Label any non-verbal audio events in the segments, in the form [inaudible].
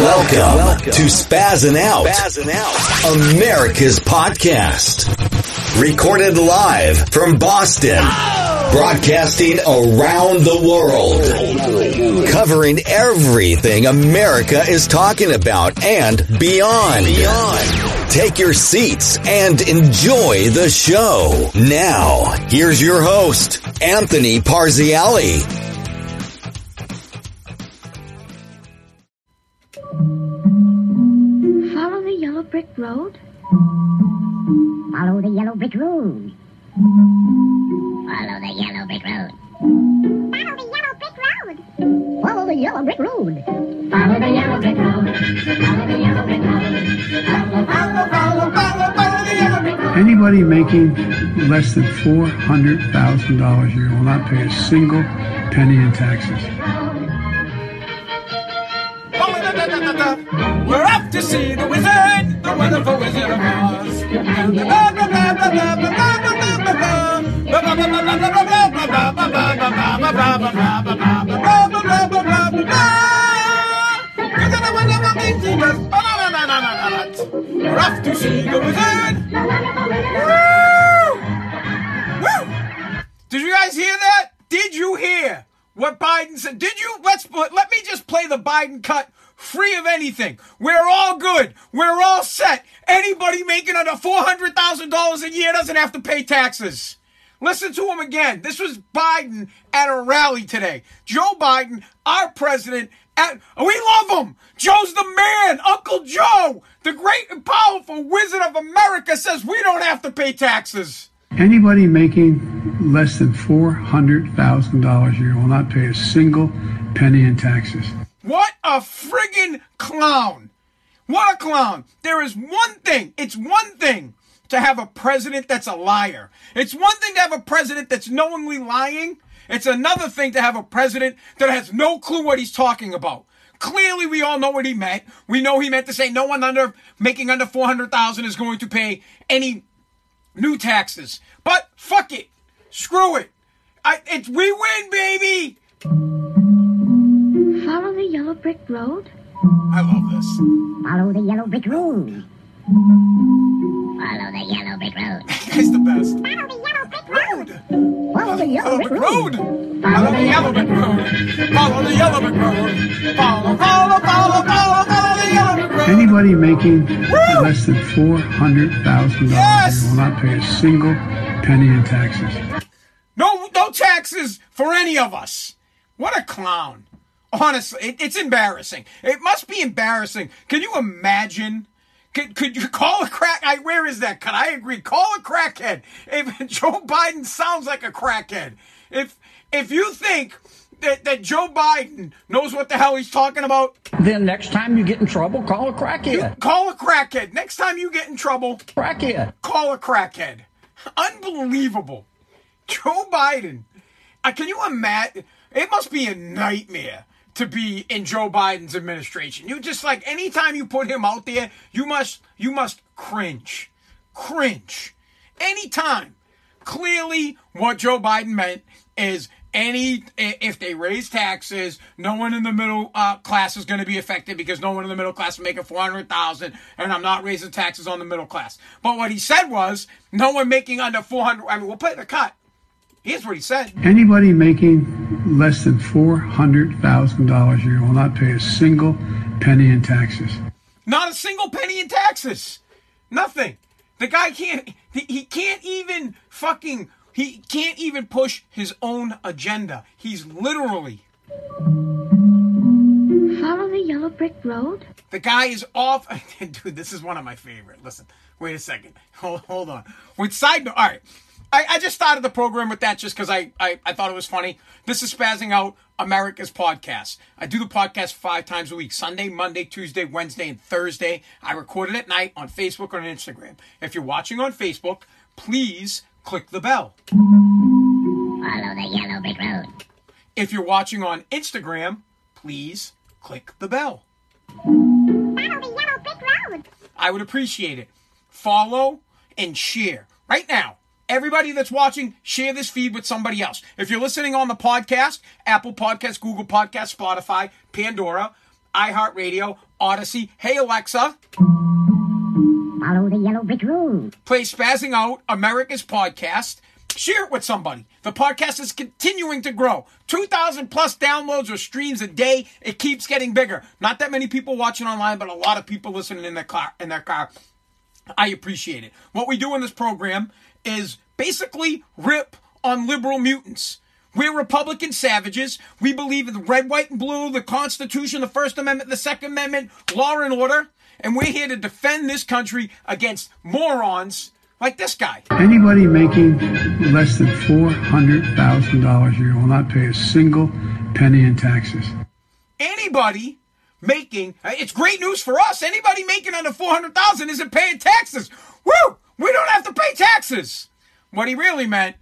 Welcome, Welcome. to Spazzing Out, Out, America's podcast. Recorded live from Boston, broadcasting around the world, covering everything America is talking about and beyond. Beyond. Take your seats and enjoy the show. Now, here's your host, Anthony Parziale. Brick road? Follow the yellow brick road. Follow the yellow brick road. Follow the yellow brick road. Follow the yellow brick road. Follow the yellow brick road. Follow, follow, follow, follow, follow the yellow brick road. Anybody making less than $400,000 a year will not pay a single penny in taxes. We're off to see the wizard, the wonderful wizard of Oz. We're off to see the wizard. Woo! Did you guys hear that? Did you hear what Biden said? Did you? Let's let me just play the Biden cut free of anything. We're all good. We're all set. Anybody making under $400,000 a year doesn't have to pay taxes. Listen to him again. This was Biden at a rally today. Joe Biden, our president, at, we love him. Joe's the man. Uncle Joe, the great and powerful wizard of America, says we don't have to pay taxes. Anybody making less than $400,000 a year will not pay a single penny in taxes. What a friggin' clown. What a clown. There is one thing, it's one thing to have a president that's a liar. It's one thing to have a president that's knowingly lying. It's another thing to have a president that has no clue what he's talking about. Clearly, we all know what he meant. We know he meant to say no one under making under 400,000 is going to pay any new taxes. But fuck it. Screw it. I, it's, we win, baby. Follow the yellow brick road? I love this. Follow the yellow brick road. Follow the yellow brick road. [laughs] He's the best. Follow the yellow brick road. Follow the yellow uh, brick road. Follow the yellow brick road. Follow the yellow brick road. Follow, follow, follow, follow, follow the yellow brick road. Anybody making Woo! less than $400,000 will not pay a single penny in taxes. No, no taxes for any of us. What a clown. Honestly, it, it's embarrassing. It must be embarrassing. Can you imagine? Could, could you call a crack? I, where is that? Could I agree? Call a crackhead. If [laughs] Joe Biden sounds like a crackhead. If if you think that, that Joe Biden knows what the hell he's talking about, then next time you get in trouble, call a crackhead. You call a crackhead. Next time you get in trouble, crackhead. Call a crackhead. Unbelievable. Joe Biden. Uh, can you imagine? It must be a nightmare to be in Joe Biden's administration. You just like anytime you put him out there, you must you must cringe. Cringe. Anytime. Clearly what Joe Biden meant is any if they raise taxes, no one in the middle uh, class is going to be affected because no one in the middle class is making four hundred thousand, and I'm not raising taxes on the middle class. But what he said was, no one making under four hundred. I mean, we'll play the cut. Here's what he said. Anybody making less than $400,000 a year will not pay a single penny in taxes. Not a single penny in taxes. Nothing. The guy can't, he can't even fucking, he can't even push his own agenda. He's literally. Follow the yellow brick road? The guy is off. [laughs] Dude, this is one of my favorite. Listen, wait a second. Hold, hold on. With side note, all right. I, I just started the program with that just because I, I, I thought it was funny. This is Spazzing Out America's podcast. I do the podcast five times a week Sunday, Monday, Tuesday, Wednesday, and Thursday. I record it at night on Facebook or on Instagram. If you're watching on Facebook, please click the bell. Follow the yellow brick road. If you're watching on Instagram, please click the bell. Follow the yellow brick road. I would appreciate it. Follow and share. Right now, everybody that's watching, share this feed with somebody else. If you're listening on the podcast, Apple Podcasts, Google Podcasts, Spotify, Pandora, iHeartRadio, Audacy, hey Alexa, Follow the yellow brick road. play Spazzing Out, America's podcast. Share it with somebody. The podcast is continuing to grow. 2,000 plus downloads or streams a day. It keeps getting bigger. Not that many people watching online, but a lot of people listening in their car. In their car. I appreciate it. What we do in this program is basically rip on liberal mutants. We're Republican savages. We believe in the red, white, and blue, the Constitution, the First Amendment, the Second Amendment, law and order. And we're here to defend this country against morons like this guy. Anybody making less than $400,000 a year will not pay a single penny in taxes. Anybody making uh, it's great news for us. Anybody making under 400,000 isn't paying taxes. Woo! We don't have to pay taxes. What he really meant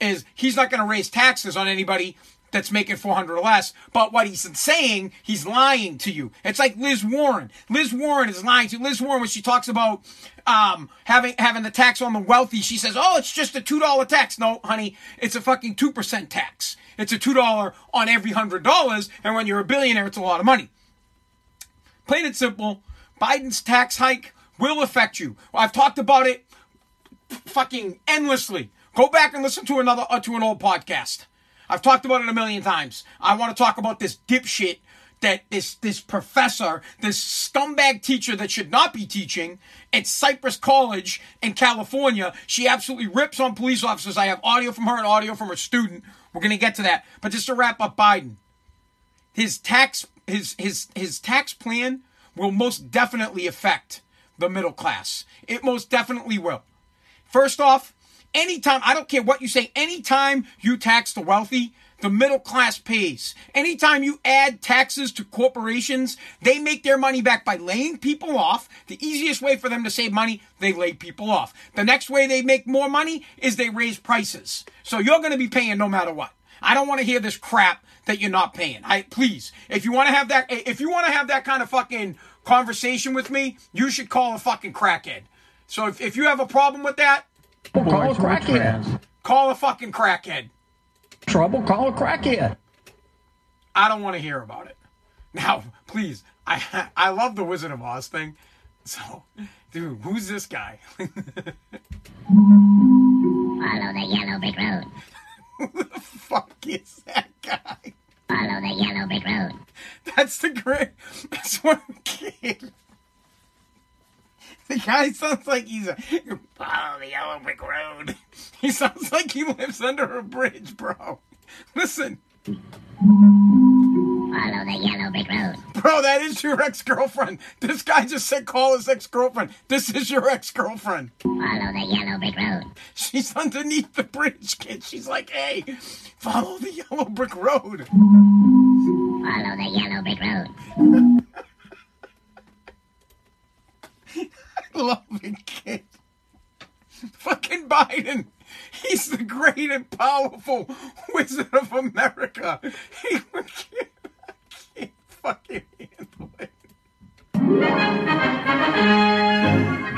is he's not going to raise taxes on anybody that's making 400 or less. But what he's saying, he's lying to you. It's like Liz Warren. Liz Warren is lying to you. Liz Warren when she talks about um, having having the tax on the wealthy. She says, "Oh, it's just a two dollar tax." No, honey, it's a fucking two percent tax. It's a two dollar on every hundred dollars, and when you're a billionaire, it's a lot of money. Plain and simple, Biden's tax hike will affect you. I've talked about it fucking endlessly. Go back and listen to another uh, to an old podcast. I've talked about it a million times. I want to talk about this dipshit that this this professor, this scumbag teacher that should not be teaching at Cypress College in California. She absolutely rips on police officers. I have audio from her and audio from her student. We're gonna get to that. But just to wrap up Biden, his tax his his his tax plan will most definitely affect the middle class. It most definitely will. First off, anytime I don't care what you say, anytime you tax the wealthy, the middle class pays. Anytime you add taxes to corporations, they make their money back by laying people off. The easiest way for them to save money, they lay people off. The next way they make more money is they raise prices. So you're going to be paying no matter what. I don't want to hear this crap that you're not paying. I please, if you want to have that, if you want to have that kind of fucking conversation with me, you should call a fucking crackhead. So if, if you have a problem with that, Call a crackhead. trans. call a fucking crackhead. Trouble, call a crackhead. I don't want to hear about it. [laughs] Now, please, I [laughs] I love the Wizard of Oz thing. So, dude, who's this guy? [laughs] Follow the yellow brick road. Who the fuck is that guy? Follow the yellow brick road. That's the great. That's one kid. [laughs] The guy sounds like he's a follow the yellow brick road. [laughs] He sounds like he lives under a bridge, bro. [laughs] Listen, Follow the yellow brick road. bro, that is your ex girlfriend. This guy just said call his ex girlfriend. This is your ex girlfriend. Follow the yellow brick road. She's underneath the bridge, kid. She's like, hey, follow the yellow brick road. Follow the yellow brick road. Love it, kid. Fucking Biden. He's the great and powerful wizard of America. He can't, I can't fucking handle it.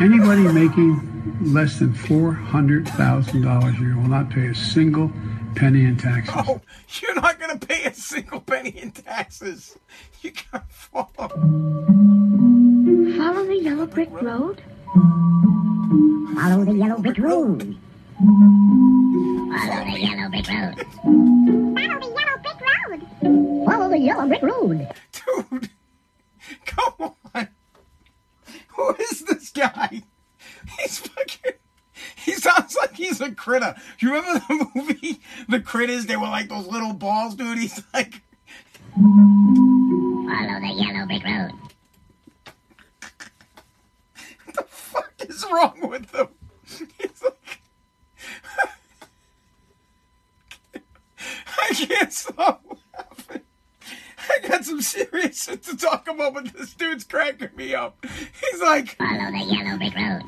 Anybody making less than $400,000 a year will not pay a single penny in taxes. Oh, you're not gonna pay a single penny in taxes. You gotta follow. Follow the yellow brick road. Follow the yellow brick road. Follow the yellow brick road. Follow the yellow brick road. Follow the yellow brick road. Dude, come on. Who is this guy? He's fucking. He sounds like he's a critter. Do you remember the movie, The Critters? They were like those little balls, dude. He's like, Follow the yellow brick road. is wrong with them? [laughs] He's like, [laughs] I can't stop laughing. I got some serious shit to talk about, but this dude's cracking me up. He's like, follow the yellow brick road.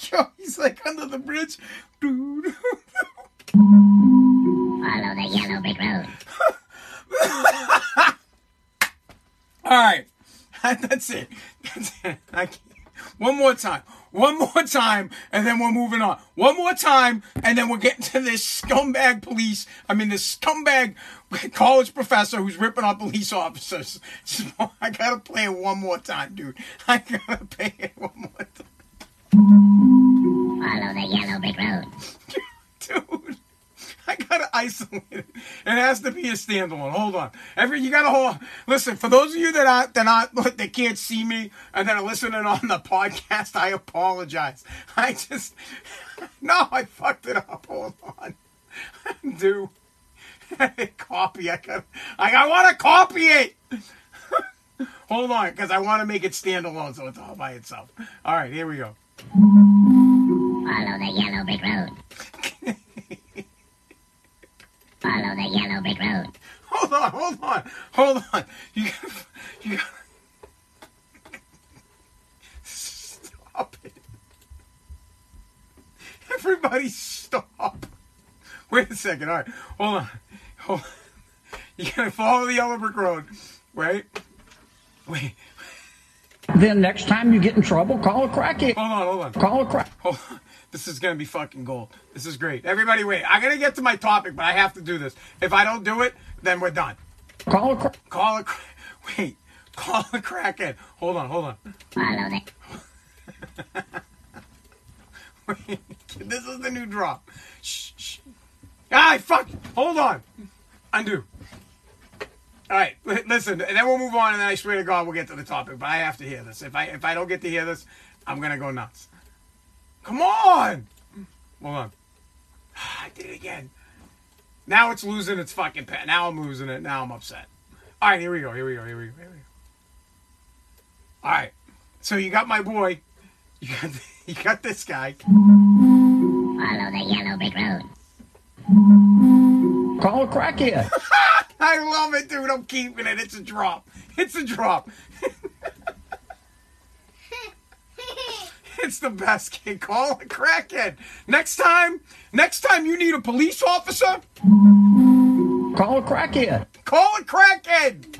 [laughs] Yo, he's like under the bridge, dude. follow the yellow brick road. All right. [laughs] That's it. That's it. I can't. One more time. One more time, and then we're moving on. One more time, and then we're getting to this scumbag police. I mean, this scumbag college professor who's ripping on police officers. [laughs] So I gotta play it one more time, dude. I gotta play it one more time. Follow the yellow brick road. [laughs] Dude, I gotta isolate it. It has to be a standalone. Hold on. Every you gotta hold. Listen, for those of you that are that not [laughs] that can't see me and that are listening on the podcast, I apologize. I just [laughs] no, I fucked it up. Hold on, [laughs] do copy. I got. I, I want to copy it. Hold on, because I want to make it standalone, so it's all by itself. All right, here we go. Follow the yellow brick road. Follow the yellow brick road. Hold on, hold on, hold on. You gotta, you gotta stop it. Everybody, stop. Wait a second. All right, hold on, hold. On. You gotta follow the yellow brick road, right? Wait, Then next time you get in trouble, call a crackhead. hold on, hold on. Call a crack. Hold on. This is gonna be fucking gold. This is great. Everybody, wait. I'm going to get to my topic, but I have to do this. If I don't do it, then we're done. Call a crack. Call a. cra- [laughs] Wait. Call a crackhead. Hold on, hold on. Follow the [laughs] Wait. This is the new drop. Shh, shh. Ah, fuck. Hold on. Undo. All right, listen, and then we'll move on, and then I swear to God we'll get to the topic. But I have to hear this. If I if I don't get to hear this, I'm gonna go nuts. Come on. Hold on. [sighs] I did it again. Now it's losing its fucking pet. Now I'm losing it. Now I'm upset. All right, here we go. Here we go. Here we go. Here we go. All right. So you got my boy. You got [laughs] you got this guy. follow the yellow brick road. Call a crackhead. [laughs] I love it, dude. I'm keeping it. It's a drop. It's a drop. [laughs] [laughs] it's the best kid. Call a crackhead. Next time, next time you need a police officer, Call a crackhead. call a crackhead.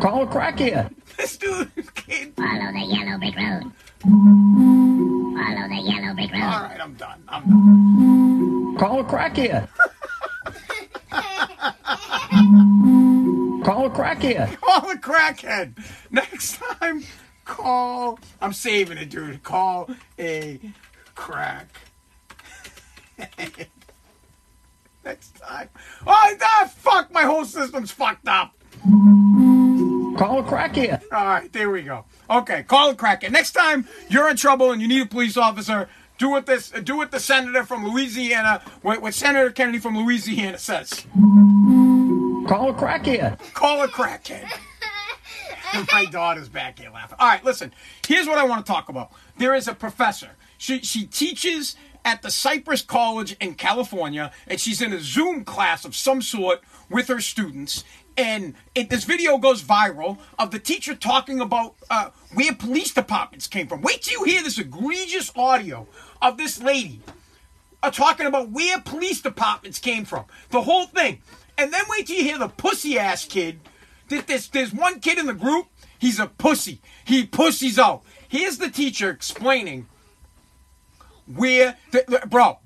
Call a crackhead. This dude, [laughs] kid. Follow the yellow brick road. Follow the yellow brick road. All right, I'm done. I'm done. Call a crackhead. [laughs] Call a crackhead. Call a crackhead. Next time, call. I'm saving it, dude. Call a crack. [laughs] Next time. Oh, ah, fuck! My whole system's fucked up. Call a crackhead. All right, there we go. Okay, call a crackhead. Next time you're in trouble and you need a police officer, do what this, do what the senator from Louisiana, what, what Senator Kennedy from Louisiana says. Call a crackhead. Call a crackhead. [laughs] My daughter's back here laughing. All right, listen. Here's what I want to talk about. There is a professor. She she teaches at the Cypress College in California, and she's in a Zoom class of some sort with her students. And it, this video goes viral of the teacher talking about uh, where police departments came from. Wait till you hear this egregious audio of this lady are talking about where police departments came from. The whole thing. And then wait till you hear the pussy ass kid. There- There's, there's one kid in the group, he's a pussy. He pussies out. Here's the teacher explaining where, the, bro,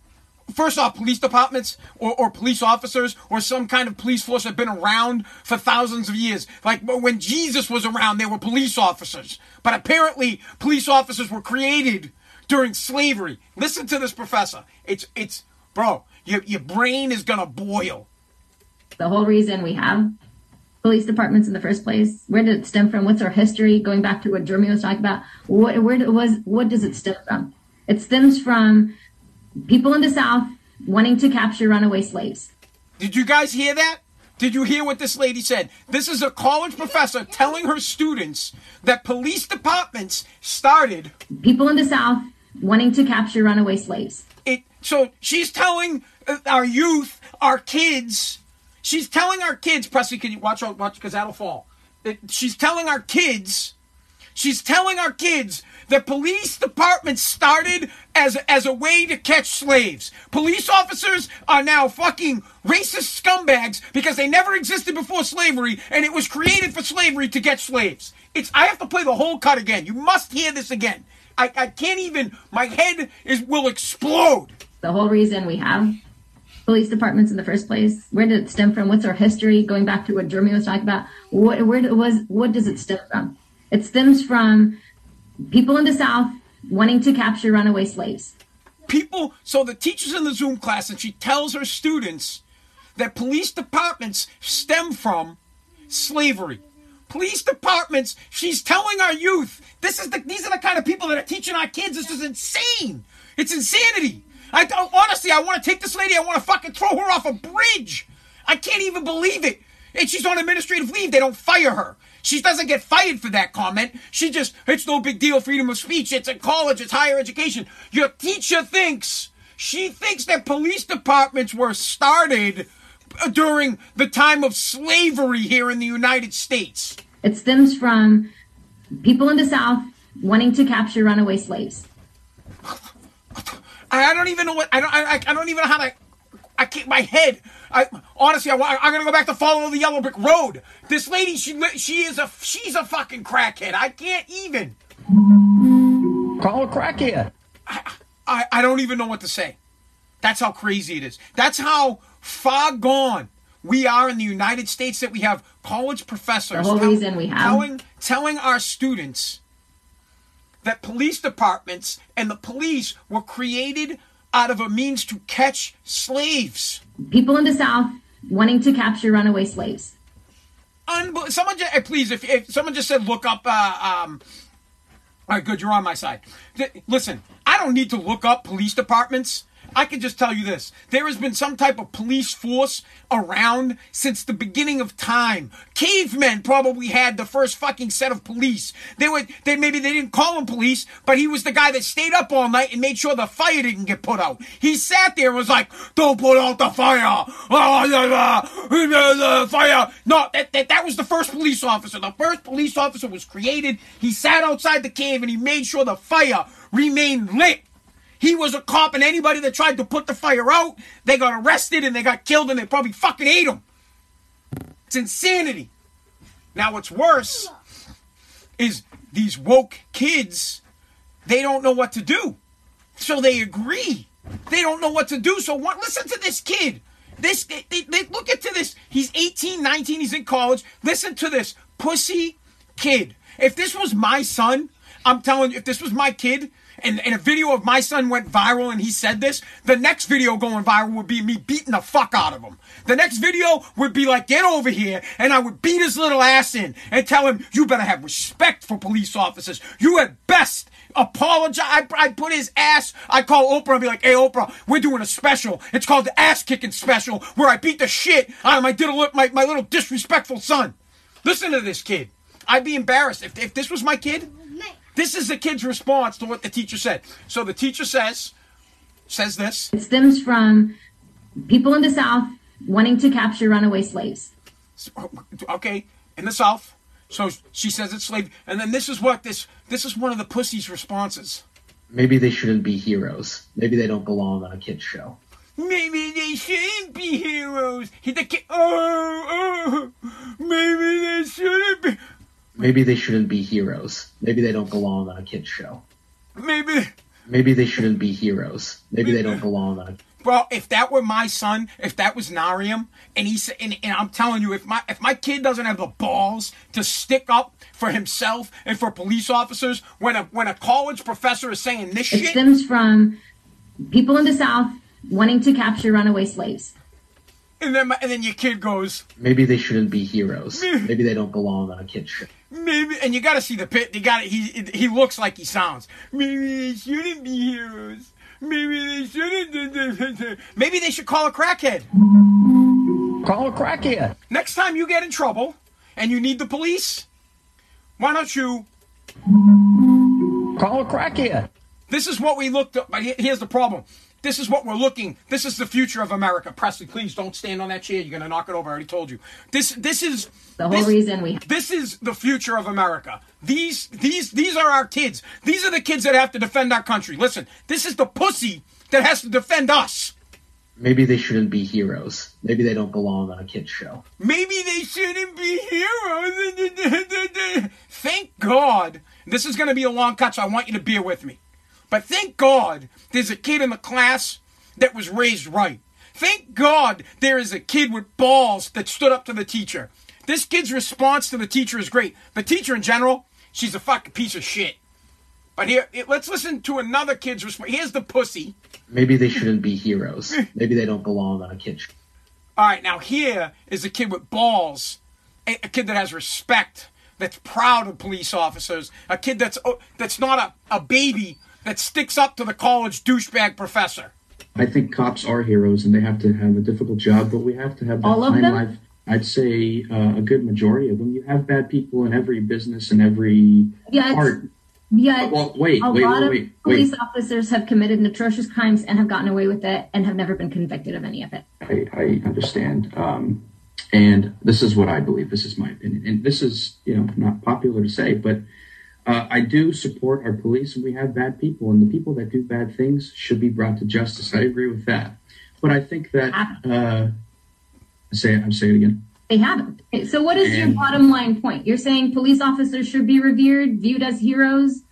first off, police departments or, or police officers or some kind of police force have been around for thousands of years. Like when Jesus was around, there were police officers. But apparently, police officers were created during slavery. Listen to this professor. It's, it's, bro, your, your brain is gonna boil. the whole reason we have police departments in the first place where did it stem from what's our history going back to what jeremy was talking about what where was what does it stem from it stems from people in the south wanting to capture runaway slaves Did you guys hear that? Did you hear what this lady said? This is a college professor telling her students that police departments started people in the south wanting to capture runaway slaves. It so she's telling uh, our youth, our kids, she's telling our kids. Presley, can you watch out? Watch because that'll fall. It, she's telling our kids. She's telling our kids that police departments started as as a way to catch slaves. Police officers are now fucking racist scumbags because they never existed before slavery, and it was created for slavery to get slaves. It's I have to play the whole cut again. You must hear this again. I, I can't even. My head is will explode. The whole reason we have police departments in the first place. Where did it stem from? What's our history? Going back to what Jeremy was talking about, what where was what does it stem from? It stems from people in the South wanting to capture runaway slaves. People, so the teacher's in the Zoom class and she tells her students that police departments stem from slavery. Police departments, she's telling our youth, this is the these are the kind of people that are teaching our kids. This is insane. It's insanity. I don't, honestly, I want to take this lady, I want to fucking throw her off a bridge. I can't even believe it. And she's on administrative leave. They don't fire her. She doesn't get fired for that comment. She just, it's no big deal, freedom of speech. It's a college, it's higher education. Your teacher thinks, she thinks that police departments were started uh, during the time of slavery here in the United States. It stems from people in the South wanting to capture runaway slaves. [laughs] I don't even know what, I don't, I, I don't even know how to, I can't, my head, I, honestly, I, I'm gonna go back to follow the yellow brick road. This lady, she, she is a, she's a fucking crackhead. I can't even. Call a crackhead. I, I don't even know what to say. That's how crazy it is. That's how far gone we are in the United States that we have college professors The whole reason we have- telling telling our students that police departments and the police were created out of a means to catch slaves. People in the South wanting to capture runaway slaves. Unbel- someone just, eh, please, if, if someone just said look up, uh, um, all right, good, you're on my side. Th- listen, I don't need to look up police departments. I can just tell you this. There has been some type of police force around since the beginning of time. Cavemen probably had the first fucking set of police. They would, they maybe they didn't call him police, but he was the guy that stayed up all night and made sure the fire didn't get put out. He sat there and was like, don't put out the fire. Ah, ah, yeah, yeah, the fire. No, that, that, that was the first police officer. The first police officer was created. He sat outside the cave and he made sure the fire remained lit. He was a cop, and anybody that tried to put the fire out, they got arrested and they got killed, and they probably fucking ate him. It's insanity. Now, what's worse is these woke kids, they don't know what to do. So they agree. They don't know what to do. So what, listen to this kid. This they, they, look into this. He's 18, 19, he's in college. Listen to this pussy kid. If this was my son, I'm telling you, if this was my kid, and, and a video of my son went viral and he said this, the next video going viral would be me beating the fuck out of him. The next video would be like, get over here, and I would beat his little ass in and tell him, you better have respect for police officers. You at best apologize. I, I put his ass, I call Oprah and be like, hey Oprah, we're doing a special. It's called the ass kicking special where I beat the shit out of my, diddle, my, my little disrespectful son. Listen to this kid. I'd be embarrassed if, if this was my kid. This is the kid's response to what the teacher said. So the teacher says, says this. It stems from people in the South wanting to capture runaway slaves. Okay, in the South. So she says it's slave, and then this is what this this is one of the pussy's responses. Maybe they shouldn't be heroes. Maybe they don't belong on a kids show. Maybe they shouldn't be heroes. He the kid. Oh, oh, maybe they shouldn't be. Maybe they shouldn't be heroes. Maybe they don't belong on a kids show. Maybe. Maybe they shouldn't be heroes. Maybe they don't belong on a Bro, if that were my son, if that was Narium, and he said, and, and I'm telling you, if my if my kid doesn't have the balls to stick up for himself and for police officers, when a when a college professor is saying this It shit, stems from people in the South wanting to capture runaway slaves. And then my, and then your kid goes, Maybe they shouldn't be heroes. Maybe they don't belong on a kids show. maybe, and you got to see the pit. You got he he looks like he sounds. Maybe they shouldn't be heroes. Maybe they shouldn't. Maybe they should call a crackhead. Call a crackhead. Next time you get in trouble and you need the police, why don't you Call a crackhead. This is what we looked at. But here's the problem. This is what we're looking. This is the future of America. Presley, please don't stand on that chair. You're gonna knock it over. I already told you. This this is The whole this- reason we This is the future of America. These these these are our kids. These are the kids that have to defend our country. Listen, this is the pussy that has to defend us. Maybe they shouldn't be heroes. Maybe they don't belong on a kids show. Maybe they shouldn't be heroes. [laughs] thank God. This is going to be a long cut, so I want you to bear with me. But thank God there's a kid in the class that was raised right. Thank God there is a kid with balls that stood up to the teacher. This kid's response to the teacher is great. The teacher in general, she's a fucking piece of shit. But here, let's listen to another kid's response. Here's the pussy. Maybe they shouldn't be heroes. Maybe they don't belong on a kids show. All right, now here is a kid with balls, a, a kid that has respect, that's proud of police officers, a kid that's oh, that's not a, a baby that sticks up to the college douchebag professor. I think cops are heroes and they have to have a difficult job, but we have to have that All of them? life. I'd say uh, a good majority of them. You have bad people in every business and every Yeah, part. Yeah, Well, wait, a wait, lot wait, of wait, wait. police officers have committed atrocious crimes and have gotten away with it and have never been convicted of any of it. I, I understand. Um, and this is what I believe. This is my opinion. And this is, you know, not popular to say, but uh, I do support our police and we have bad people. And the people that do bad things should be brought to justice. I agree with that. But I think that, uh, say it, I'm saying it again. They haven't. So, what is your bottom line point? You're saying police officers should be revered, viewed as heroes.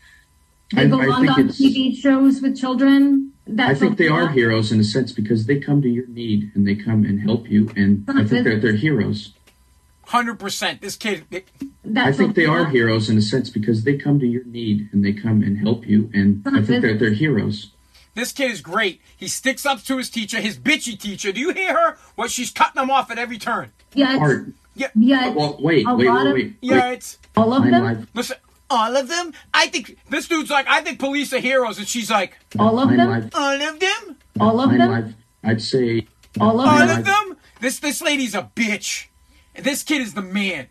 They I- I belong think on TV shows with children. That's I think they are heroes in a sense because they come to your need and they come and help you. And I think they're, they're heroes. 100%. This kid, it- I think they are heroes in a sense because they come to your need and they come and help you. And I think they're, they're heroes. this kid is great. He sticks up to his teacher, his bitchy teacher. Do you hear her? Well, she's cutting him off at every turn. Yeah, it's, Art. Yeah. yeah. Well, wait, a wait, lot wait, of- wait. Yeah, it's all of them. life. listen. All of them? I think this dude's like, I think police are heroes, and she's like, All of them. life. all of them, All of them. life. I'd say All of all them. of them. This this lady's a bitch, and this kid is the man.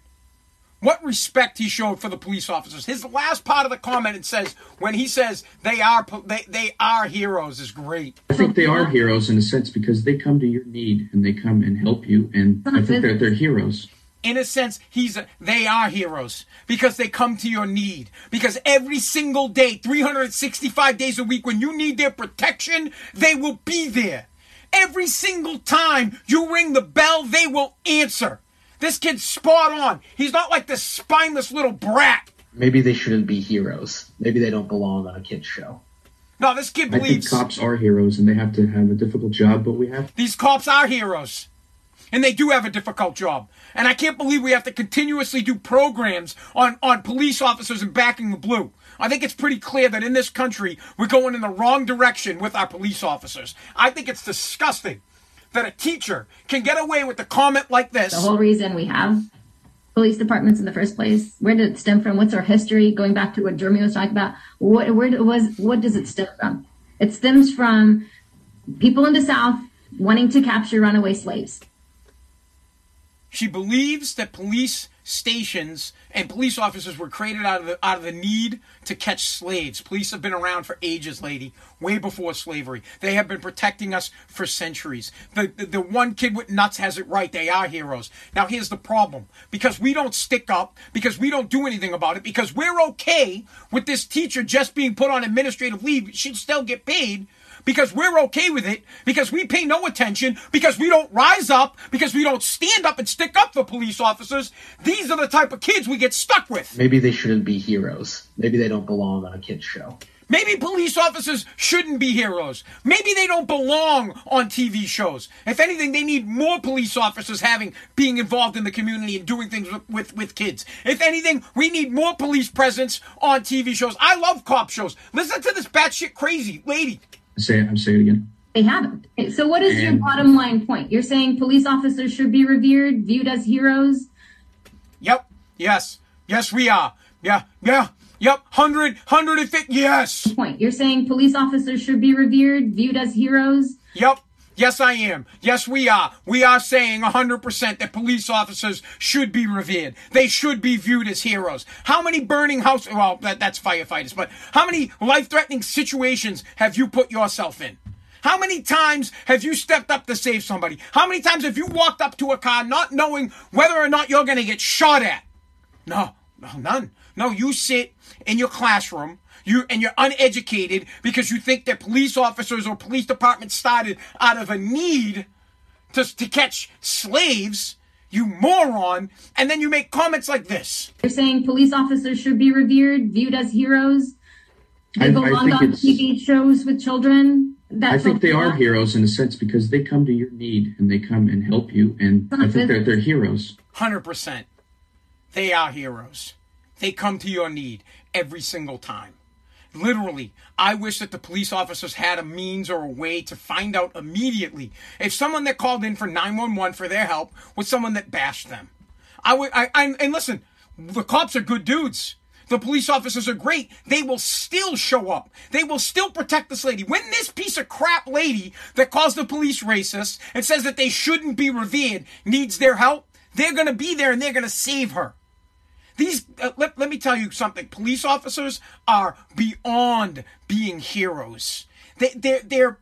What respect he showed for the police officers. His last part of the comment it says when he says they are they they are heroes is great. I think they are heroes in a sense because they come to your need and they come and help you. And I think they're, they're heroes. in a sense, he's a, they are heroes because they come to your need. Because every single day, 365 days a week, when you need their protection, they will be there. Every single time you ring the bell, they will answer. This kid's spot on. He's not like this spineless little brat. Maybe they shouldn't be heroes. Maybe they don't belong on a kids show. No, this kid I think cops are heroes and they have to have a difficult job, but we have these cops are heroes. And they do have a difficult job. And I can't believe we have to continuously do programs on, on police officers and backing the blue. I think it's pretty clear that in this country, we're going in the wrong direction with our police officers. I think it's disgusting that a teacher can get away with a comment like this. The whole reason we have police departments in the first place. Where did it stem from? What's our history? Going back to what Jeremy was talking about, what where it was what does it stem from? It stems from people in the South wanting to capture runaway slaves. She believes that police stations and police officers were created out of the out of the need to catch slaves. Police have been around for ages, lady, way before slavery. They have been protecting us for centuries. The, the the one kid with nuts has it right. They are heroes. Now here's the problem: because we don't stick up, because we don't do anything about it, because we're okay with this teacher just being put on administrative leave, she'd still get paid because we're okay with it, because we pay no attention, because we don't rise up, because we don't stand up and stick up for police officers. These are the type of kids we get stuck with. Maybe they shouldn't be heroes. Maybe they don't belong on a kids show. Maybe police officers shouldn't be heroes. Maybe they don't belong on TV shows. If anything, they need more police officers having being involved in the community and doing things with, with, with kids. If anything, we need more police presence on TV shows. I love cop shows. Listen to this batshit crazy lady. Say it. I'm saying it again. They haven't. Okay, So what is your bottom line point? You're saying police officers should be revered, viewed as heroes. Yep. Yes. Yes, we are. Yeah. Yeah. Yep. Hundred. Hundred and fifty. Yes. Point. You're saying police officers should be revered, viewed as heroes. Yep. Yes, I am. Yes, we are. We are saying 100% that police officers should be revered. They should be viewed as heroes. How many burning house, well, that, that's firefighters, but how many life-threatening situations have you put yourself in? How many times have you stepped up to save somebody? How many times have you walked up to a car not knowing whether or not you're going to get shot at? No, no, none. No, you sit in your classroom you and you're uneducated because you think that police officers or police departments started out of a need to, to catch slaves, you moron, and then you make comments like this. You're saying police officers should be revered, viewed as heroes. They I- I belong think on TV shows with children. That I think they are love. heroes in a sense because they come to your need and they come and help you, and I think they're they're heroes. 100%. They are heroes. They come to your need every single time. Literally, I wish that the police officers had a means or a way to find out immediately if someone that called in for 911 for their help was someone that bashed them. I would, I, I, and listen, the cops are good dudes. The police officers are great. They will still show up. They will still protect this lady. When this piece of crap lady that calls the police racist and says that they shouldn't be revered needs their help, they're going to be there and they're going to save her. These, uh, let, let me tell you something. Police officers are beyond being heroes. They, they're, they're,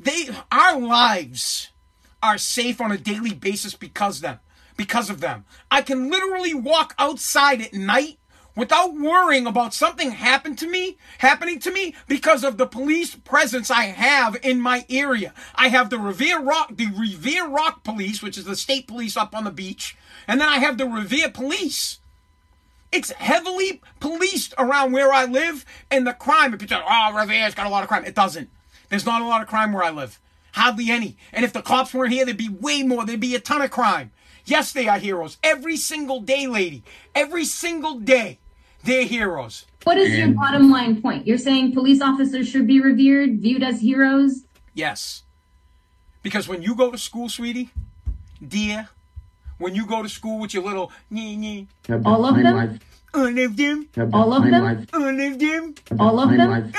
they, our lives are safe on a daily basis because them, because of them. I can literally walk outside at night without worrying about something happen to me, happening to me because of the police presence I have in my area. I have the Revere Rock, the Revere Rock Police, which is the state police up on the beach, and then I have the Revere Police. It's heavily policed around where I live, and the crime. If you tell, oh, Revere's got a lot of crime, it doesn't. There's not a lot of crime where I live, hardly any. And if the cops weren't here, there'd be way more. There'd be a ton of crime. Yes, they are heroes every single day, lady. Every single day, they're heroes. What is your bottom line point? You're saying police officers should be revered, viewed as heroes. Yes. Because when you go to school, sweetie, dear, when you go to school with your little nee nee, All of them? all of them, All of them? all of them, All of them? all of them, all of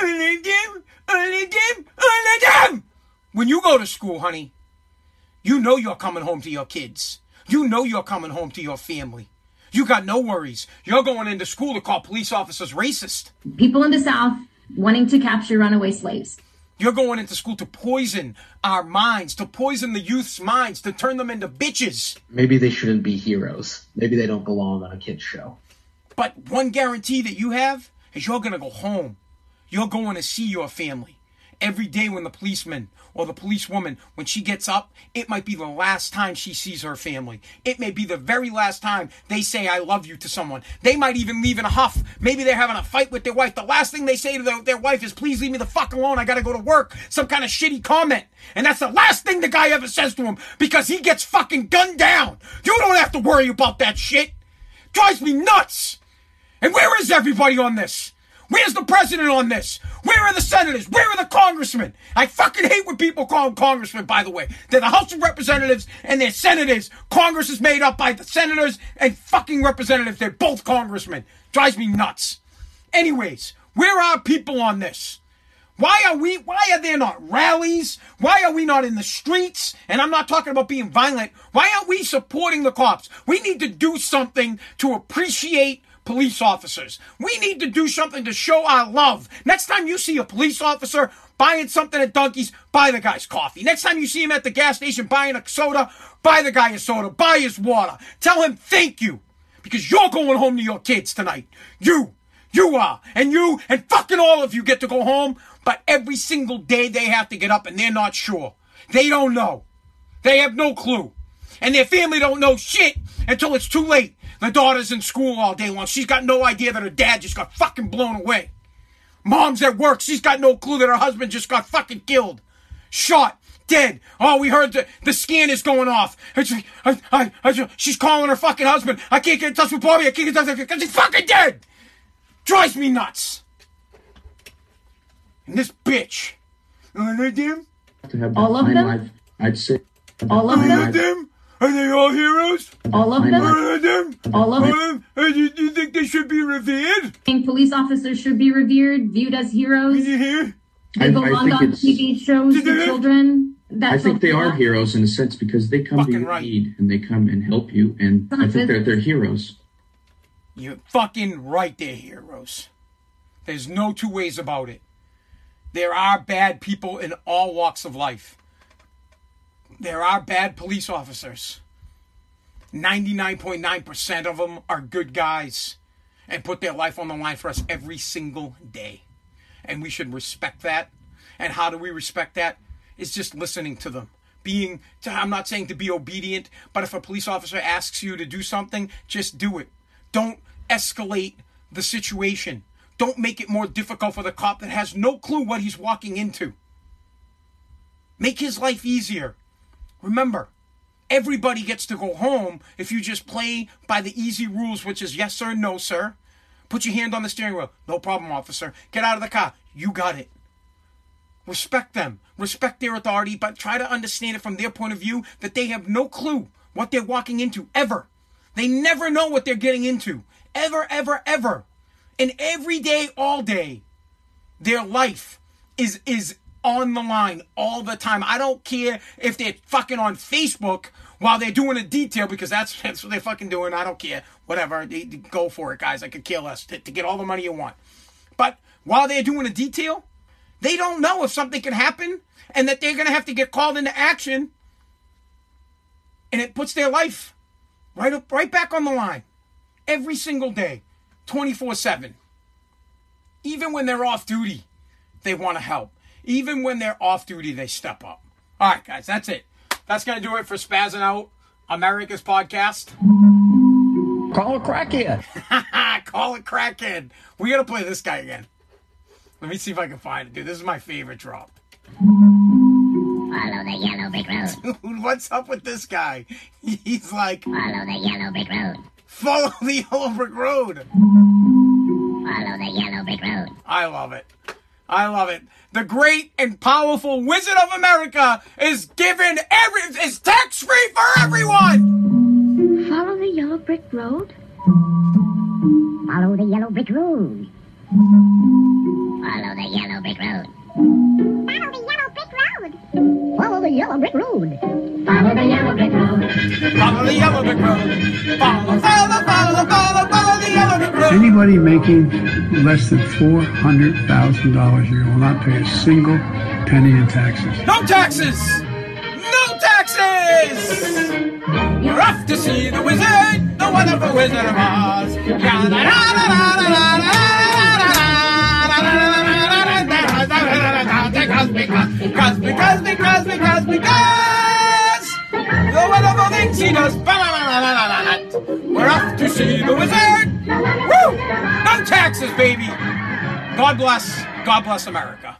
them, all of them. When you go to school, honey, you know you're coming home to your kids. You know you're coming home to your family. You got no worries. You're going into school to call police officers racist. People in the South wanting to capture runaway slaves. You're going into school to poison our minds, to poison the youth's minds, to turn them into bitches. Maybe they shouldn't be heroes. Maybe they don't belong on a kid's show. But one guarantee that you have is you're going to go home. You're going to see your family. Every day when the policeman or the policewoman, when she gets up, it might be the last time she sees her family. It may be the very last time they say, I love you to someone. They might even leave in a huff. Maybe they're having a fight with their wife. The last thing they say to their, their wife is, please leave me the fuck alone. I got to go to work. Some kind of shitty comment. And that's the last thing the guy ever says to him because he gets fucking gunned down. You don't have to worry about that shit. Drives me nuts. And where is everybody on this? Where's the president on this? Where are the senators? Where are the congressmen? I fucking hate when people call them congressmen, by the way. They're the House of Representatives and they're senators. Congress is made up by the senators and fucking representatives. They're both congressmen. Drives me nuts. Anyways, where are people on this? Why are we, why are there not rallies? Why are we not in the streets? And I'm not talking about being violent. Why aren't we supporting the cops? We need to do something to appreciate police officers. We need to do something to show our love. Next time you see a police officer buying something at Dunkie's, buy the guy's coffee. Next time you see him at the gas station buying a soda, buy the guy a soda, buy his water. Tell him thank you. Because you're going home to your kids tonight. You. You are. And you and fucking all of you get to go home, but every single day they have to get up and they're not sure. They don't know. They have no clue. And their family don't know shit until it's too late. The daughter's in school all day long. She's got no idea that her dad just got fucking blown away. Mom's at work. She's got no clue that her husband just got fucking killed. Shot. Dead. Oh, we heard the, the scan is going off. It's, I, I, I, she's calling her fucking husband. I can't get in touch with Bobby. I can't get in touch with him because he's fucking dead. Drives me nuts. And this bitch. All of them? To have All of them? I'd say. All of fine them? All of life. them? Are they all heroes? All of them? All of them? All of them? of? Do, do you think they should be revered? I think police officers should be revered, viewed as heroes. Did you hear? They I- I belong think on it's- TV shows Did with they- children. That's I think they are heroes in a sense because they come to your right. need and they come and help you, and I think they're they're heroes. You're fucking right they're heroes. There's no two ways about it. There are bad people in all walks of life. There are bad police officers. 99.9% of them are good guys and put their life on the line for us every single day. And we should respect that. And how do we respect that? It's just listening to them. Being, I'm not saying to be obedient, but if a police officer asks you to do something, just do it. Don't escalate the situation. Don't make it more difficult for the cop that has no clue what he's walking into. Make his life easier. Remember, everybody gets to go home if you just play by the easy rules, which is yes sir, no sir. Put your hand on the steering wheel. No problem, officer. Get out of the car. You got it. Respect them. Respect their authority, but try to understand it from their point of view that they have no clue what they're walking into ever. They never know what they're getting into. Ever, ever, ever. And every day, all day, their life is is on the line all the time. I don't care if they're fucking on Facebook while they're doing a detail because that's [laughs] that's what they're fucking doing. I don't care. Whatever. They, they go for it, guys. I could kill us to, to get all the money you want. But while they're doing a detail, they don't know if something can happen and that they're gonna have to get called into action. And it puts their life right up right back on the line. Every single day. 24-7. Even when they're off duty, they want to help. Even when they're off duty, they step up. All right, guys, that's it. That's going to do it for Spazzing Out, America's podcast. Call a crackhead. [laughs] Call it crackhead. We got to play this guy again. Let me see if I can find it, dude. This is my favorite drop. Follow the yellow brick road. [laughs] Dude, what's up with this guy? He's like, Follow the yellow brick road. follow the yellow brick road. Follow the yellow brick road. I love it. I love it. The great and powerful Wizard of America is given every is tax free for everyone. Follow the yellow brick road. Follow the yellow brick road. Follow the yellow brick road. Follow the yellow. Follow the yellow brick road. Follow the yellow brick road. Follow the yellow brick road. Follow, follow, follow, follow, follow the yellow brick road. Anybody making less than $400,000 a year will not pay a single penny in taxes. No taxes. No taxes. You're off to see the wizard, the wonderful Wizard of Oz. Because, because, because, because, because the wonderful things he does. We're off to see the wizard. Woo! No taxes, baby. God bless. God bless America.